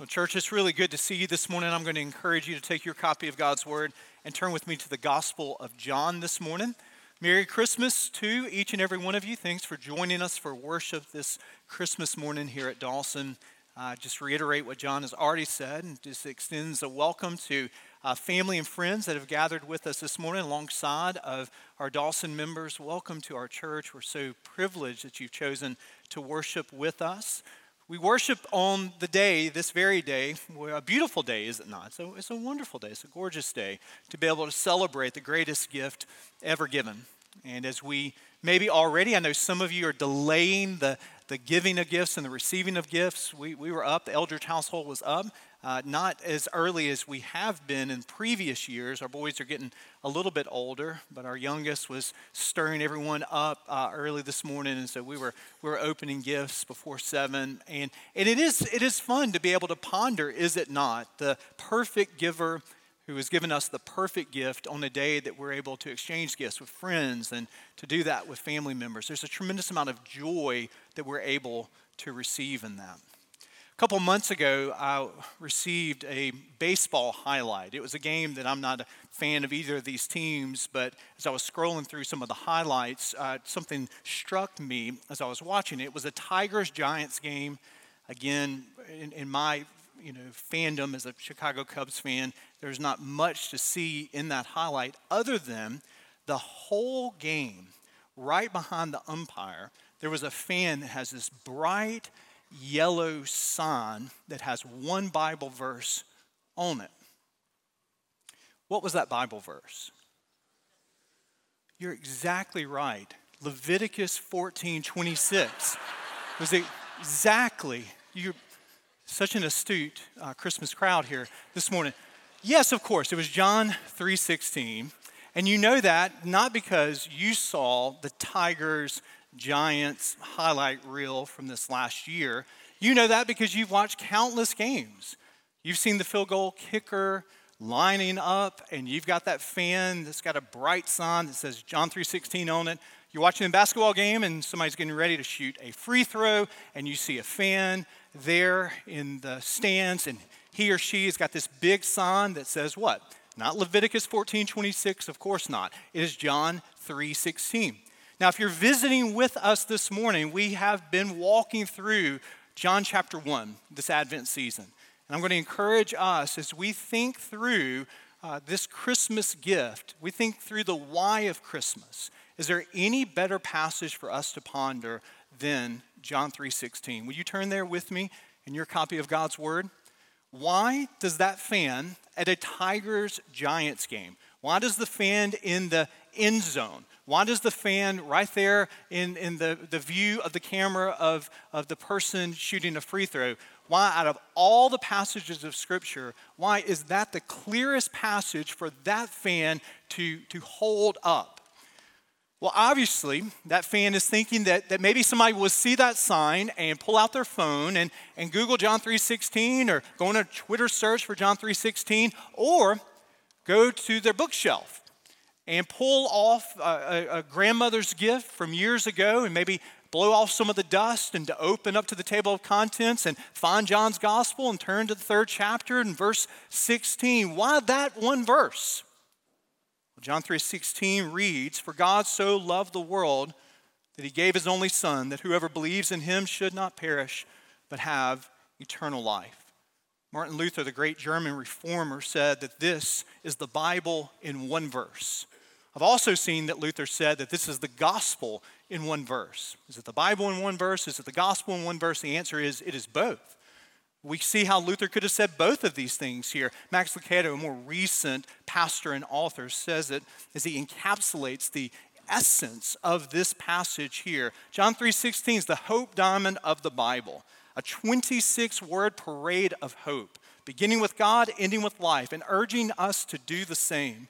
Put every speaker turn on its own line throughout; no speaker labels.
Well, church, it's really good to see you this morning. I'm going to encourage you to take your copy of God's Word and turn with me to the Gospel of John this morning. Merry Christmas to each and every one of you. Thanks for joining us for worship this Christmas morning here at Dawson. Uh, just reiterate what John has already said and just extends a welcome to uh, family and friends that have gathered with us this morning alongside of our Dawson members. Welcome to our church. We're so privileged that you've chosen to worship with us. We worship on the day, this very day, a beautiful day, is it not? So it's a wonderful day. It's a gorgeous day to be able to celebrate the greatest gift ever given. And as we maybe already, I know some of you are delaying the, the giving of gifts and the receiving of gifts. We, we were up, the Eldridge household was up uh, not as early as we have been in previous years. Our boys are getting a little bit older, but our youngest was stirring everyone up uh, early this morning, and so we were we were opening gifts before seven, and and it is it is fun to be able to ponder, is it not, the perfect giver who has given us the perfect gift on a day that we're able to exchange gifts with friends and to do that with family members. There's a tremendous amount of joy that we're able to receive in that couple months ago, I received a baseball highlight. It was a game that I'm not a fan of either of these teams, but as I was scrolling through some of the highlights, uh, something struck me as I was watching it. It was a Tigers Giants game. Again, in, in my you know fandom as a Chicago Cubs fan, there's not much to see in that highlight other than the whole game, right behind the umpire, there was a fan that has this bright yellow sign that has one Bible verse on it. What was that Bible verse? You're exactly right. Leviticus 14 26 was exactly, you're such an astute uh, Christmas crowd here this morning. Yes, of course, it was John 3:16. And you know that not because you saw the Tigers Giants highlight reel from this last year. You know that because you've watched countless games. You've seen the field goal kicker lining up and you've got that fan that's got a bright sign that says John 3:16 on it. You're watching a basketball game and somebody's getting ready to shoot a free throw and you see a fan there in the stands and he or she has got this big sign that says what? Not Leviticus 14:26, of course not. It is John 3:16. Now, if you're visiting with us this morning, we have been walking through John chapter 1 this Advent season. And I'm going to encourage us as we think through uh, this Christmas gift, we think through the why of Christmas. Is there any better passage for us to ponder than John 3:16? Will you turn there with me in your copy of God's word? Why does that fan at a Tigers Giants game? Why does the fan in the end zone? Why does the fan right there in, in the, the view of the camera of, of the person shooting a free throw, why, out of all the passages of Scripture, why is that the clearest passage for that fan to, to hold up? Well, obviously, that fan is thinking that, that maybe somebody will see that sign and pull out their phone and, and Google John 3.16 or go on a Twitter search for John 3.16 or go to their bookshelf and pull off a, a, grandmother's gift from years ago and maybe blow off some of the dust and to open up to the table of contents and find John's gospel and turn to the third chapter and verse 16. Why that one verse? Well, John 3:16 reads, "For God so loved the world that he gave his only son that whoever believes in him should not perish but have eternal life." Martin Luther, the great German reformer, said that this is the Bible in one verse. I've also seen that Luther said that this is the gospel in one verse. Is it the Bible in one verse? Is it the gospel in one verse? The answer is it is both. We see how Luther could have said both of these things here. Max Lucado, a more recent pastor and author, says it as he encapsulates the essence of this passage here. John 3:16 is the hope diamond of the Bible, a 26-word parade of hope, beginning with God, ending with life, and urging us to do the same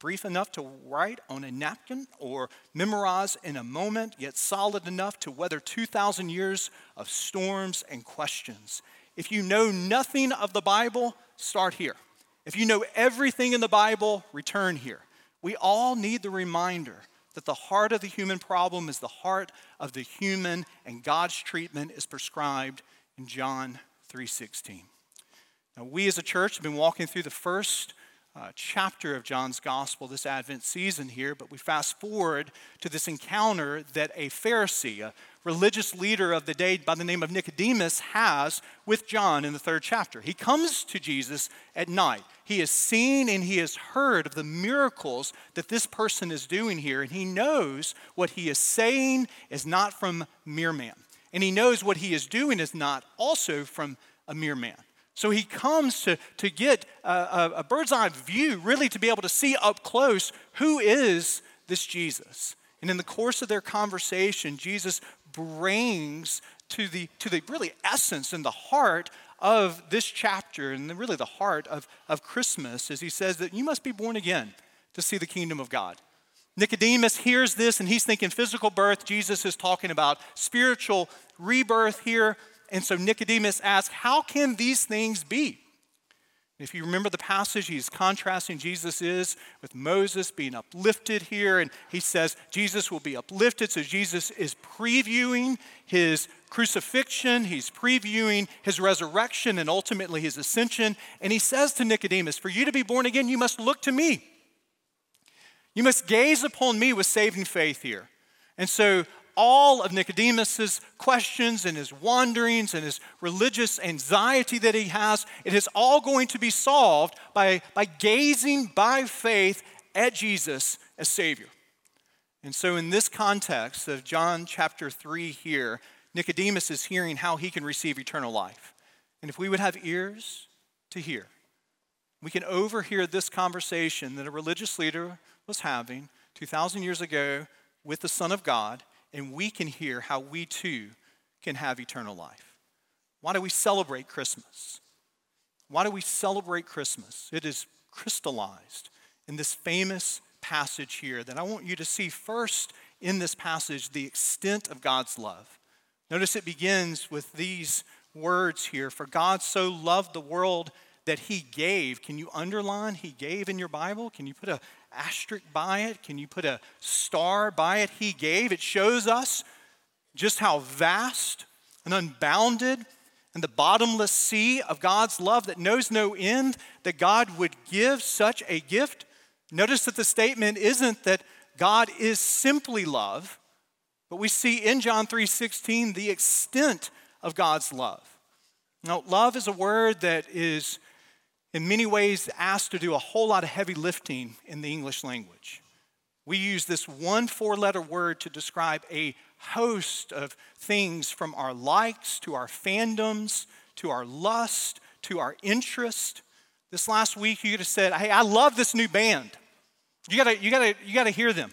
brief enough to write on a napkin or memorize in a moment, yet solid enough to weather 2,000 years of storms and questions. If you know nothing of the Bible, start here. If you know everything in the Bible, return here. We all need the reminder that the heart of the human problem is the heart of the human and God's treatment is prescribed in John 3:16. Now, we as a church have been walking through the first uh, chapter of John's gospel this Advent season here, but we fast forward to this encounter that a Pharisee, a religious leader of the day by the name of Nicodemus, has with John in the third chapter. He comes to Jesus at night. He has seen and he has heard of the miracles that this person is doing here, and he knows what he is saying is not from mere man. And he knows what he is doing is not also from a mere man. So he comes to, to get a, a, bird's eye view, really to be able to see up close who is this Jesus. And in the course of their conversation, Jesus brings to the, to the really essence and the heart of this chapter and really the heart of, of Christmas as he says that you must be born again to see the kingdom of God. Nicodemus hears this and he's thinking physical birth. Jesus is talking about spiritual rebirth here. And so Nicodemus asks, How can these things be? If you remember the passage, he's contrasting Jesus is with Moses being uplifted here, and he says Jesus will be uplifted. So Jesus is previewing his crucifixion, he's previewing his resurrection, and ultimately his ascension. And he says to Nicodemus, For you to be born again, you must look to me. You must gaze upon me with saving faith here. And so all of Nicodemus's questions and his wanderings and his religious anxiety that he has, it is all going to be solved by, by gazing by faith at Jesus as Savior. And so, in this context of John chapter 3 here, Nicodemus is hearing how he can receive eternal life. And if we would have ears to hear, we can overhear this conversation that a religious leader was having 2,000 years ago with the Son of God and we can hear how we too can have eternal life. Why do we celebrate Christmas? Why do we celebrate Christmas? It is crystallized in this famous passage here that I want you to see first in this passage the extent of God's love. Notice it begins with these words here For God so loved the world that he gave. Can you underline he gave in your Bible? Can you put a asterisk by it? Can you put a star by it? He gave. It shows us just how vast and unbounded and the bottomless sea of God's love that knows no end, that God would give such a gift. Notice that the statement isn't that God is simply love, but we see in John 3:16 the extent of God's love. Now, love is a word that is in many ways asked to do a whole lot of heavy lifting in the English language. We use this one four letter word to describe a host of things from our likes to our fandoms to our lust to our interest. This last week, you could have said, Hey, I love this new band. You gotta, you gotta, you gotta hear them.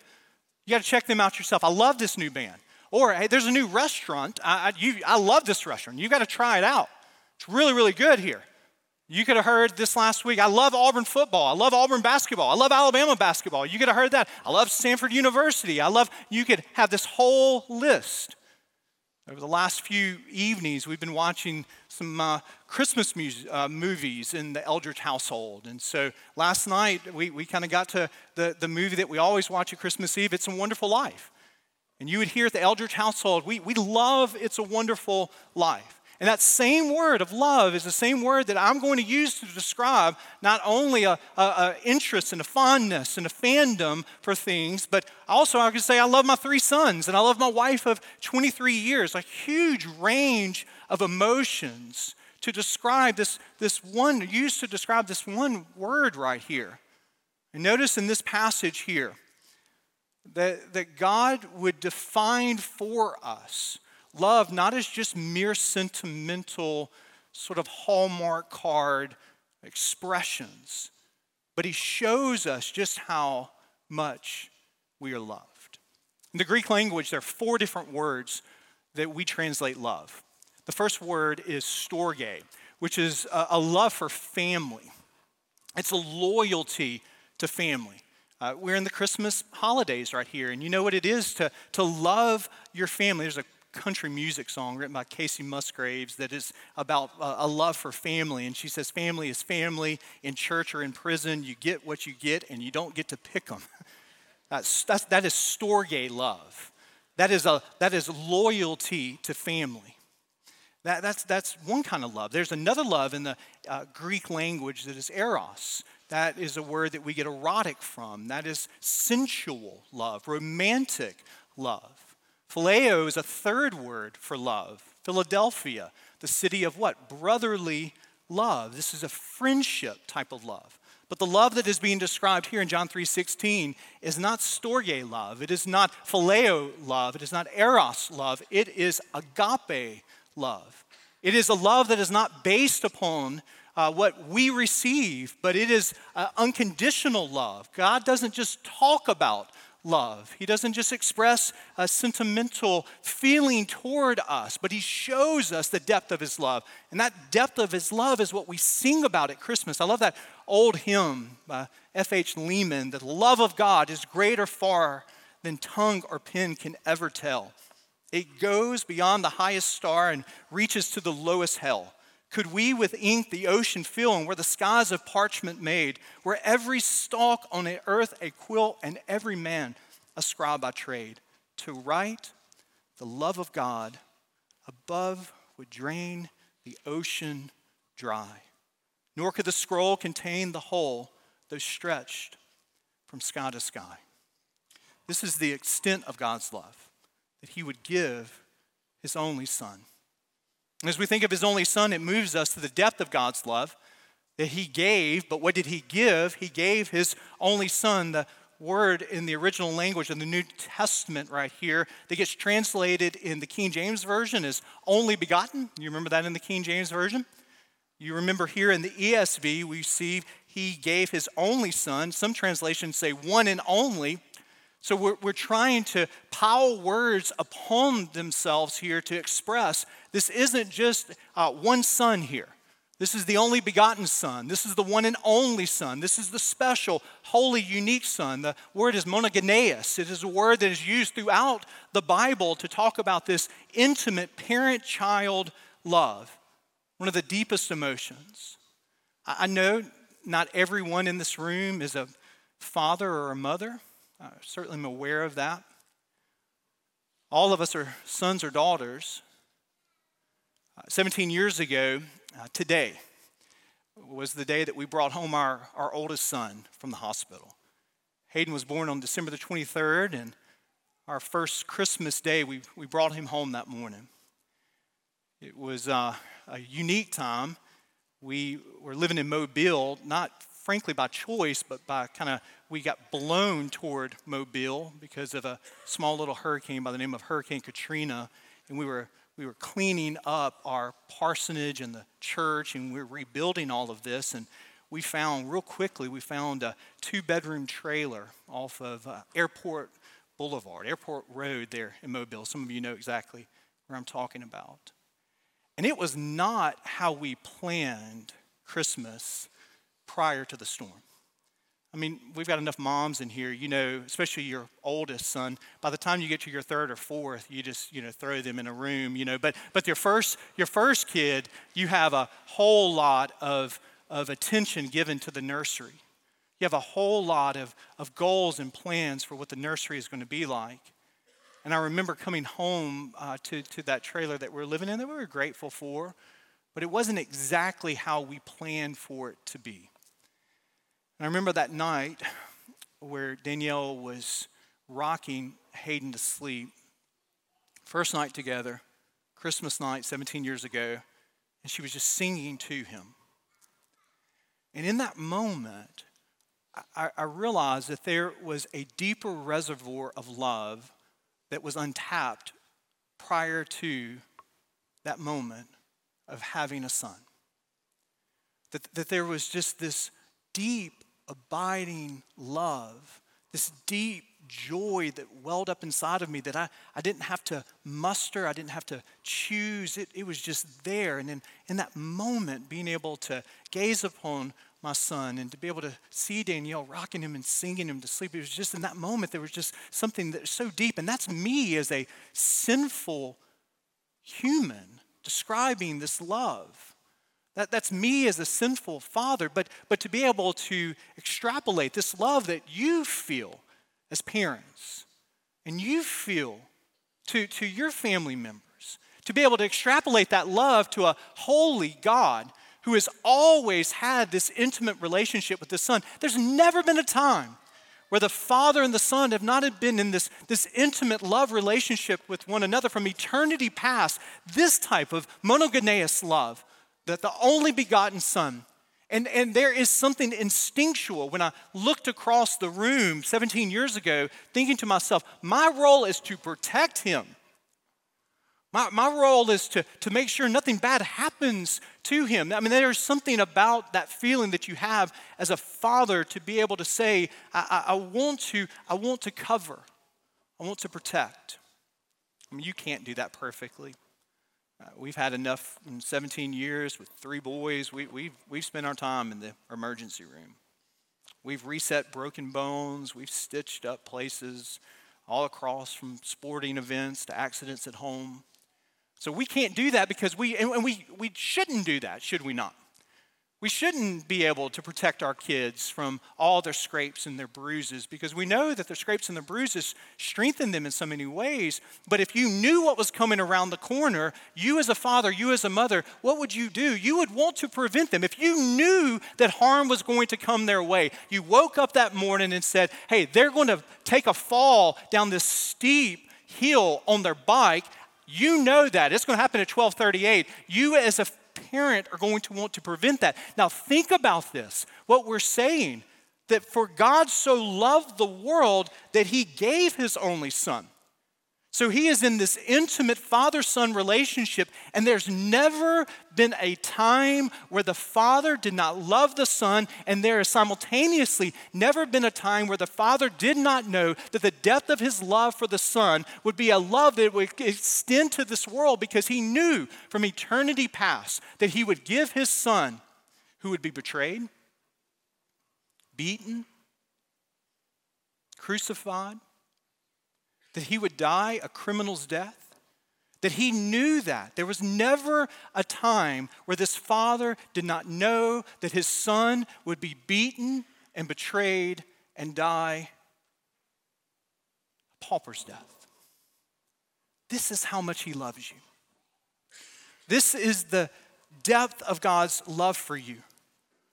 You gotta check them out yourself. I love this new band. Or, hey, there's a new restaurant. I, I, you, I love this restaurant. You gotta try it out. It's really, really good here. You could have heard this last week. I love Auburn football. I love Auburn basketball. I love Alabama basketball. You could have heard that. I love Stanford University. I love, you could have this whole list. Over the last few evenings, we've been watching some uh, Christmas uh, movies in the Eldridge household. And so last night, we, we kind of got to the, the movie that we always watch at Christmas Eve It's a Wonderful Life. And you would hear at the Eldridge household, we, we love It's a Wonderful Life. And that same word of love is the same word that I'm going to use to describe not only a, a, a, interest and a fondness and a fandom for things, but also I can say I love my three sons and I love my wife of 23 years. A huge range of emotions to describe this, this one, used to describe this one word right here. And notice in this passage here that, that God would define for us love not as just mere sentimental, sort of Hallmark card expressions, but he shows us just how much we are loved. In the Greek language, there are four different words that we translate love. The first word is storge, which is a, love for family. It's a loyalty to family. Uh, we're in the Christmas holidays right here, and you know what it is to, to love your family. There's a country music song written by Kacey Musgraves that is about a love for family. And she says, Family is family. In church or in prison, you get what you get and you don't get to pick them. That's, that's, that is storge love. That is, a, that is loyalty to family. That, that's, that's one kind of love. There's another love in the uh, Greek language that is eros. That is a word that we get erotic from. That is sensual love, romantic love. Phileo is a third word for love. Philadelphia, the city of what? Brotherly love. This is a friendship type of love. But the love that is being described here in John 3:16 is not storge love. It is not phileo love. It is not eros love. It is agape love. It is a love that is not based upon uh, what we receive, but it is uh, unconditional love. God doesn't just talk about love. He doesn't just express a sentimental feeling toward us, but He shows us the depth of His love. And that depth of His love is what we sing about at Christmas. I love that old hymn by F.H. Lehman that the love of God is greater far than tongue or pen can ever tell. It goes beyond the highest star and reaches to the lowest hell. Could we with ink the ocean fill, and were the skies of parchment made, were every stalk on the earth a quill, and every man a scribe by trade, to write the love of God above would drain the ocean dry. Nor could the scroll contain the whole, though stretched from sky to sky. This is the extent of God's love, that He would give His only Son. As we think of his only son, it moves us to the depth of God's love that he gave. But what did he give? He gave his only son, the word in the original language of the New Testament right here that gets translated in the King James Version as only begotten. You remember that in the King James Version? You remember here in the ESV, we see he gave his only son. Some translations say one and only. So we're, we're trying to pile words upon themselves here to express this isn't just uh, one son here. This is the only begotten Son. This is the one and only Son. This is the special, holy, unique Son. The word is monogenes. It is a word that is used throughout the Bible to talk about this intimate parent child love, one of the deepest emotions. I know not everyone in this room is a father or a mother. I certainly am aware of that. All of us are sons or daughters. Uh, 17 years ago, uh, today was the day that we brought home our, our oldest son from the hospital. Hayden was born on December the 23rd, and our first Christmas day, we, we brought him home that morning. It was uh, a unique time. We were living in Mobile, not frankly by choice, but by kind of we got blown toward Mobile because of a small little hurricane by the name of Hurricane Katrina. And we were, we were cleaning up our parsonage and the church, and we were rebuilding all of this. And we found, real quickly, we found a two bedroom trailer off of uh, Airport Boulevard, Airport Road there in Mobile. Some of you know exactly where I'm talking about. And it was not how we planned Christmas prior to the storm. I mean, we've got enough moms in here, you know, especially your oldest son. By the time you get to your third or fourth, you just, you know, throw them in a room, you know. But but your first your first kid, you have a whole lot of, of attention given to the nursery. You have a whole lot of, of goals and plans for what the nursery is going to be like. And I remember coming home uh, to, to that trailer that we we're living in that we were grateful for, but it wasn't exactly how we planned for it to be. And I remember that night where Danielle was rocking Hayden to sleep. First night together, Christmas night 17 years ago, and she was just singing to him. And in that moment, I, I realized that there was a deeper reservoir of love that was untapped prior to that moment of having a son. That, that there was just this deep abiding love, this deep joy that welled up inside of me that I, I didn't have to muster, I didn't have to choose. It, it was just there. And in, in that moment, being able to gaze upon my son and to be able to see Danielle rocking him and singing him to sleep, it was just in that moment, there was just something that was so deep. And that's me as a sinful human describing this love. That, that's me as a sinful father, but, but to be able to extrapolate this love that you feel as parents and you feel to, to your family members, to be able to extrapolate that love to a holy God who has always had this intimate relationship with the Son. There's never been a time where the Father and the Son have not been in this, this intimate love relationship with one another from eternity past. This type of monogeneous love, that the only begotten Son. And, and there is something instinctual when I looked across the room 17 years ago, thinking to myself, my role is to protect him. My, my role is to, to make sure nothing bad happens to him. I mean, there's something about that feeling that you have as a father to be able to say, I, I, I want, to, I want to cover, I want to protect. I mean, you can't do that perfectly. Uh, we've had enough in 17 years with three boys. We, we've, we've spent our time in the emergency room. We've reset broken bones. We've stitched up places all across from sporting events to accidents at home. So we can't do that because we, and we, we shouldn't do that, should we not? We shouldn't be able to protect our kids from all their scrapes and their bruises because we know that their scrapes and their bruises strengthen them in so many ways. But if you knew what was coming around the corner, you as a father, you as a mother, what would you do? You would want to prevent them. If you knew that harm was going to come their way, you woke up that morning and said, hey, they're going to take a fall down this steep hill on their bike you know that. It's going to happen at 1238. You, as a parent, are going to want to prevent that. Now, think about this. What we're saying that for God so loved the world that he gave his only son. So he is in this intimate father son relationship, and there's never been a time where the father did not love the son, and there has simultaneously never been a time where the father did not know that the depth of his love for the son would be a love that would extend to this world because he knew from eternity past that he would give his son who would be betrayed, beaten, crucified that he would die a criminal's death? That he knew that. There was never a time where this father did not know that his son would be beaten and betrayed and die a pauper's death. This is how much he loves you. This is the depth of God's love for you.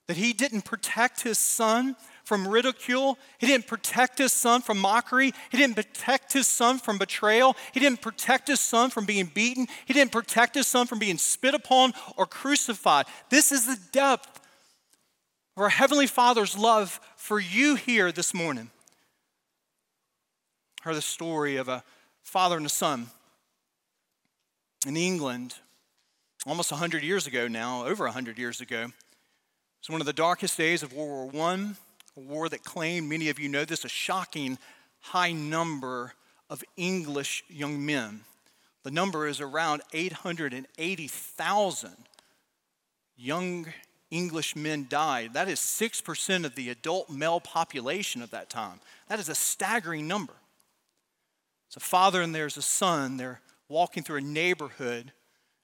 That he didn't protect his son from ridicule. He didn't protect his son from mockery. He didn't protect his son from betrayal. He didn't protect his son from being beaten. He didn't protect his son from being spit upon or crucified. This is the depth of our Heavenly Father's love for you here this morning. I heard the story of a father and a son in England almost 100 years ago now, over 100 years ago. It's one of the darkest days of World War I a war that claimed, many of you know this, a shocking high number of English young men. The number is around 880,000 young English men died. That is 6% of the adult male population of that time. That is a staggering number. It's a father and there's a son. They're walking through a neighborhood,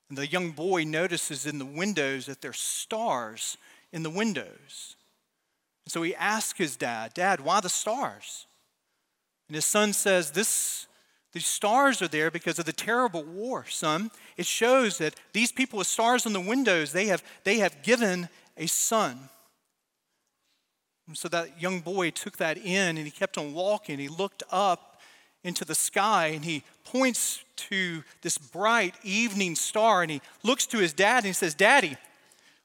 and the young boy notices in the windows that there's stars in the windows. So he asks his dad, Dad, why the stars? And his son says, This these stars are there because of the terrible war, son. It shows that these people with stars on the windows, they have, they have given a son. And so that young boy took that in and he kept on walking. He looked up into the sky and he points to this bright evening star and he looks to his dad and he says, Daddy,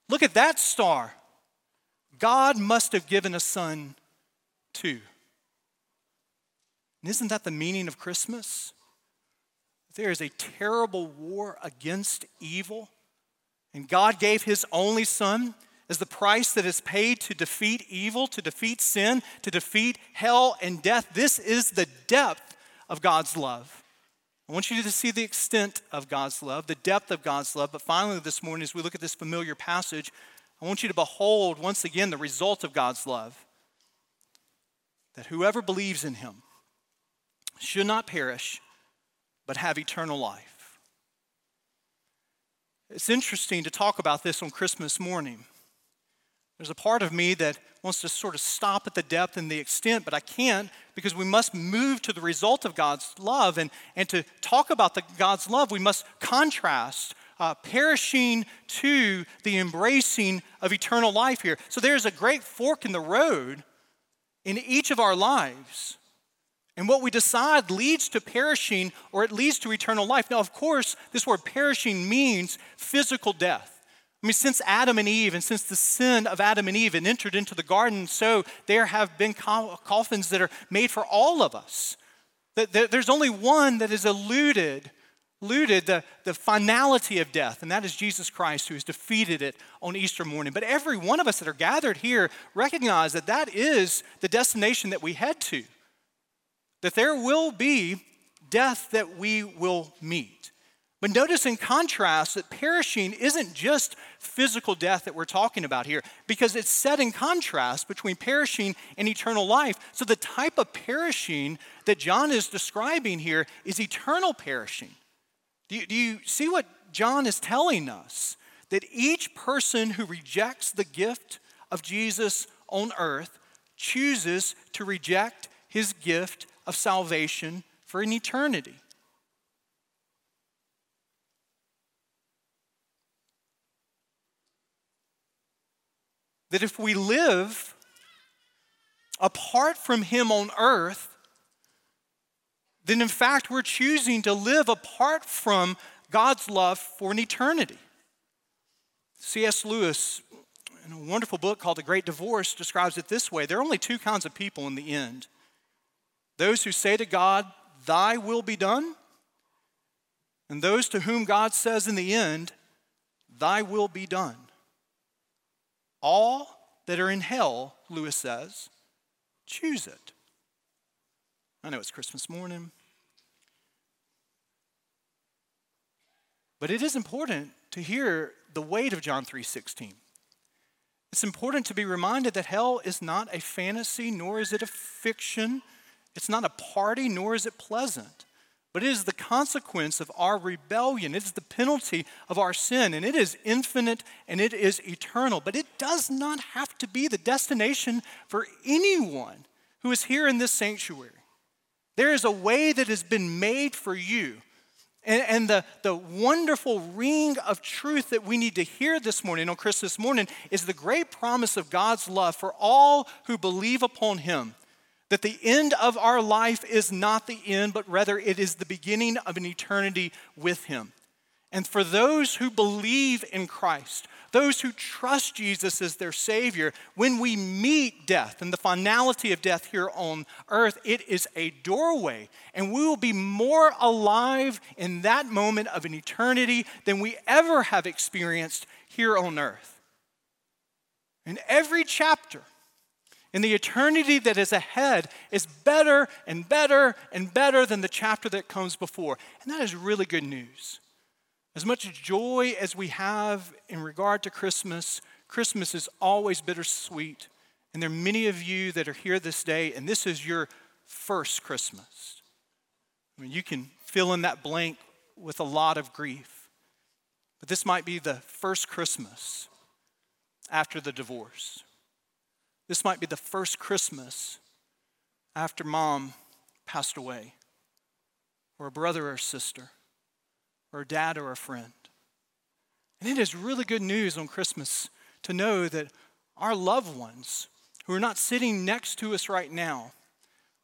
look at that star. God must have given a son too. And isn't that the meaning of Christmas? There is a terrible war against evil, and God gave his only son as the price that is paid to defeat evil, to defeat sin, to defeat hell and death. This is the depth of God's love. I want you to see the extent of God's love, the depth of God's love. But finally, this morning, as we look at this familiar passage, I want you to behold once again the result of God's love that whoever believes in him should not perish, but have eternal life. It's interesting to talk about this on Christmas morning There's a part of me that wants to sort of stop at the depth and the extent, but I can't because we must move to the result of God's love. And, and to talk about the, God's love, we must contrast uh, perishing to the embracing of eternal life here. So there's a great fork in the road in each of our lives. And what we decide leads to perishing or it leads to eternal life. Now, of course, this word perishing means physical death. I mean, since Adam and Eve and since the sin of Adam and Eve had entered into the garden, so there have been coffins that are made for all of us. That there's only one that is eluded, eluded the, the finality of death, and that is Jesus Christ who has defeated it on Easter morning. But every one of us that are gathered here recognize that that is the destination that we head to that there will be death that we will meet. But notice in contrast that perishing isn't just physical death that we're talking about here, because it's set in contrast between perishing and eternal life. So the type of perishing that John is describing here is eternal perishing. Do you, do you see what John is telling us? That each person who rejects the gift of Jesus on earth chooses to reject his gift of salvation for an eternity. That if we live apart from Him on earth, then in fact we're choosing to live apart from God's love for an eternity. C.S. Lewis, in a wonderful book called The Great Divorce, describes it this way there are only two kinds of people in the end those who say to God, Thy will be done, and those to whom God says in the end, Thy will be done. All that are in hell, Lewis says, choose it. I know it's Christmas morning. But it is important to hear the weight of John 3:16. It's important to be reminded that hell is not a fantasy nor is it a fiction it's not a party, nor is it pleasant, but it is the consequence of our rebellion. It is the penalty of our sin, and it is infinite and it is eternal. But it does not have to be the destination for anyone who is here in this sanctuary. There is a way that has been made for you. And, and, the, the wonderful ring of truth that we need to hear this morning, on Christmas morning, is the great promise of God's love for all who believe upon Him. That the end of our life is not the end, but rather it is the beginning of an eternity with Him. And for those who believe in Christ, those who trust Jesus as their Savior, when we meet death and the finality of death here on earth, it is a doorway. And we will be more alive in that moment of an eternity than we ever have experienced here on earth. In every chapter, and the eternity that is ahead is better and better and better than the chapter that comes before. And that is really good news. As much joy as we have in regard to Christmas, Christmas is always bittersweet. And there are many of you that are here this day, and this is your first Christmas. I mean, you can fill in that blank with a lot of grief. But this might be the first Christmas after the divorce. This might be the first Christmas after mom passed away, or a brother or sister, or a dad or a friend. And it is really good news on Christmas to know that our loved ones who are not sitting next to us right now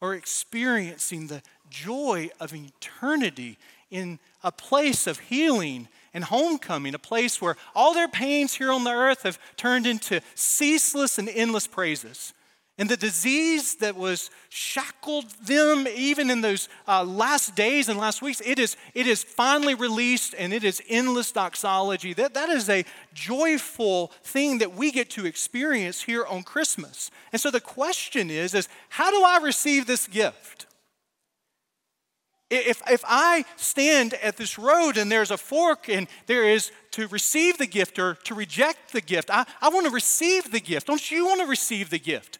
are experiencing the joy of eternity in a place of healing and homecoming, a place where all their pains here on the earth have turned into ceaseless and endless praises. And the disease that was shackled them even in those uh, last days and last weeks, it is, it is finally released and it is endless doxology. That, that is a joyful thing that we get to experience here on Christmas. And so the question is, is how do I receive this gift? If, if I stand at this road and there's a fork and there is to receive the gift or to reject the gift, I, I want to receive the gift. Don't you want to receive the gift?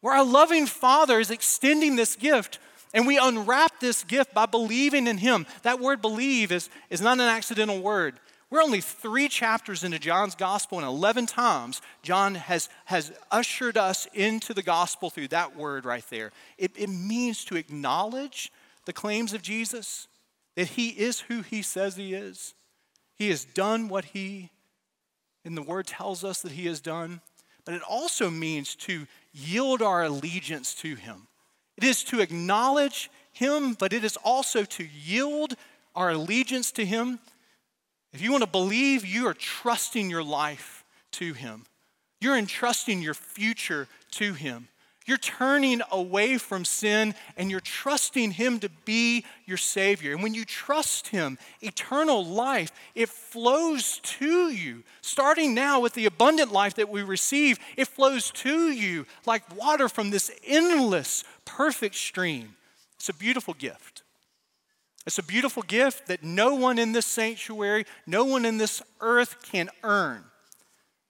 Where our loving Father is extending this gift and we unwrap this gift by believing in Him. That word believe is, is not an accidental word. We're only three chapters into John's gospel, and 11 times John has, has ushered us into the gospel through that word right there. It, it means to acknowledge the claims of Jesus, that he is who he says he is. He has done what he, in the word, tells us that he has done. But it also means to yield our allegiance to him. It is to acknowledge him, but it is also to yield our allegiance to him. If you want to believe, you are trusting your life to him. You're entrusting your future to him. You're turning away from sin and you're trusting Him to be your Savior. And when you trust Him, eternal life, it flows to you. Starting now with the abundant life that we receive, it flows to you like water from this endless, perfect stream. It's a beautiful gift. It's a beautiful gift that no one in this sanctuary, no one in this earth can earn.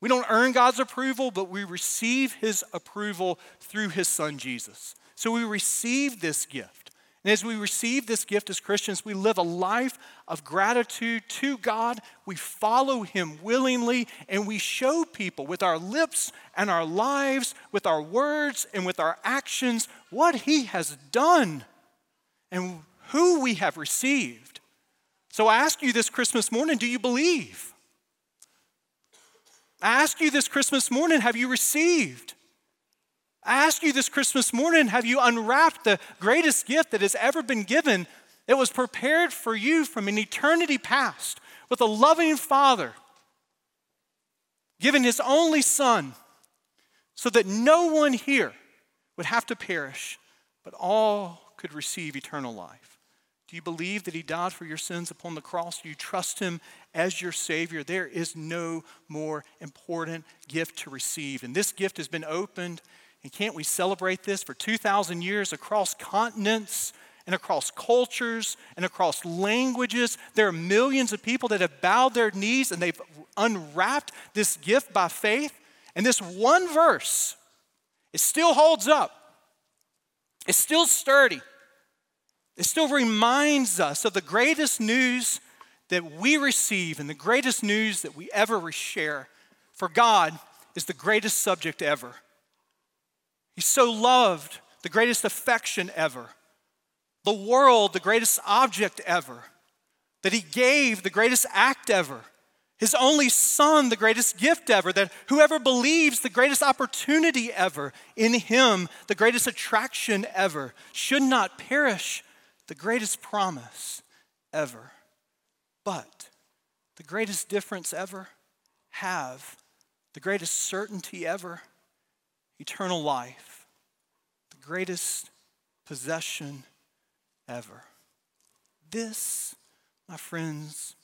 We don't earn God's approval, but we receive His approval through His Son Jesus. So we receive this gift. And as we receive this gift as Christians, we live a life of gratitude to God. We follow Him willingly, and we show people with our lips and our lives, with our words and with our actions, what He has done and who we have received. So I ask you this Christmas morning do you believe? I ask you this Christmas morning, have you received? I ask you this Christmas morning, have you unwrapped the greatest gift that has ever been given that was prepared for you from an eternity past with a loving Father giving His only Son so that no one here would have to perish, but all could receive eternal life? Do you believe that He died for your sins upon the cross? Do you trust Him as your Savior? There is no more important gift to receive. And this gift has been opened. And can't we celebrate this for 2,000 years across continents and across cultures and across languages? There are millions of people that have bowed their knees and they've unwrapped this gift by faith. And this one verse, it still holds up, it's still sturdy. It still reminds us of the greatest news that we receive and the greatest news that we ever share. For God is the greatest subject ever. He's so loved, the greatest affection ever. The world, the greatest object ever. That He gave the greatest act ever. His only Son, the greatest gift ever. That whoever believes, the greatest opportunity ever. In Him, the greatest attraction ever. Should not perish the greatest promise ever, but the greatest difference ever, have the greatest certainty ever, eternal life, the greatest possession ever. This, my friends,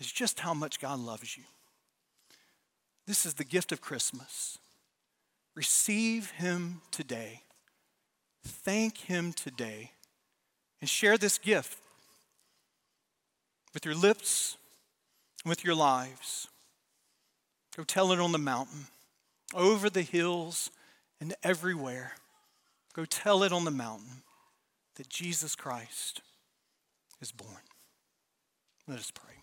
is just how much God loves you. This is the gift of Christmas. Receive Him today. Thank Him today and share this gift with your lips with your lives. Go tell it on the mountain, over the hills, and everywhere. Go tell it on the mountain that Jesus Christ is born. Let us pray.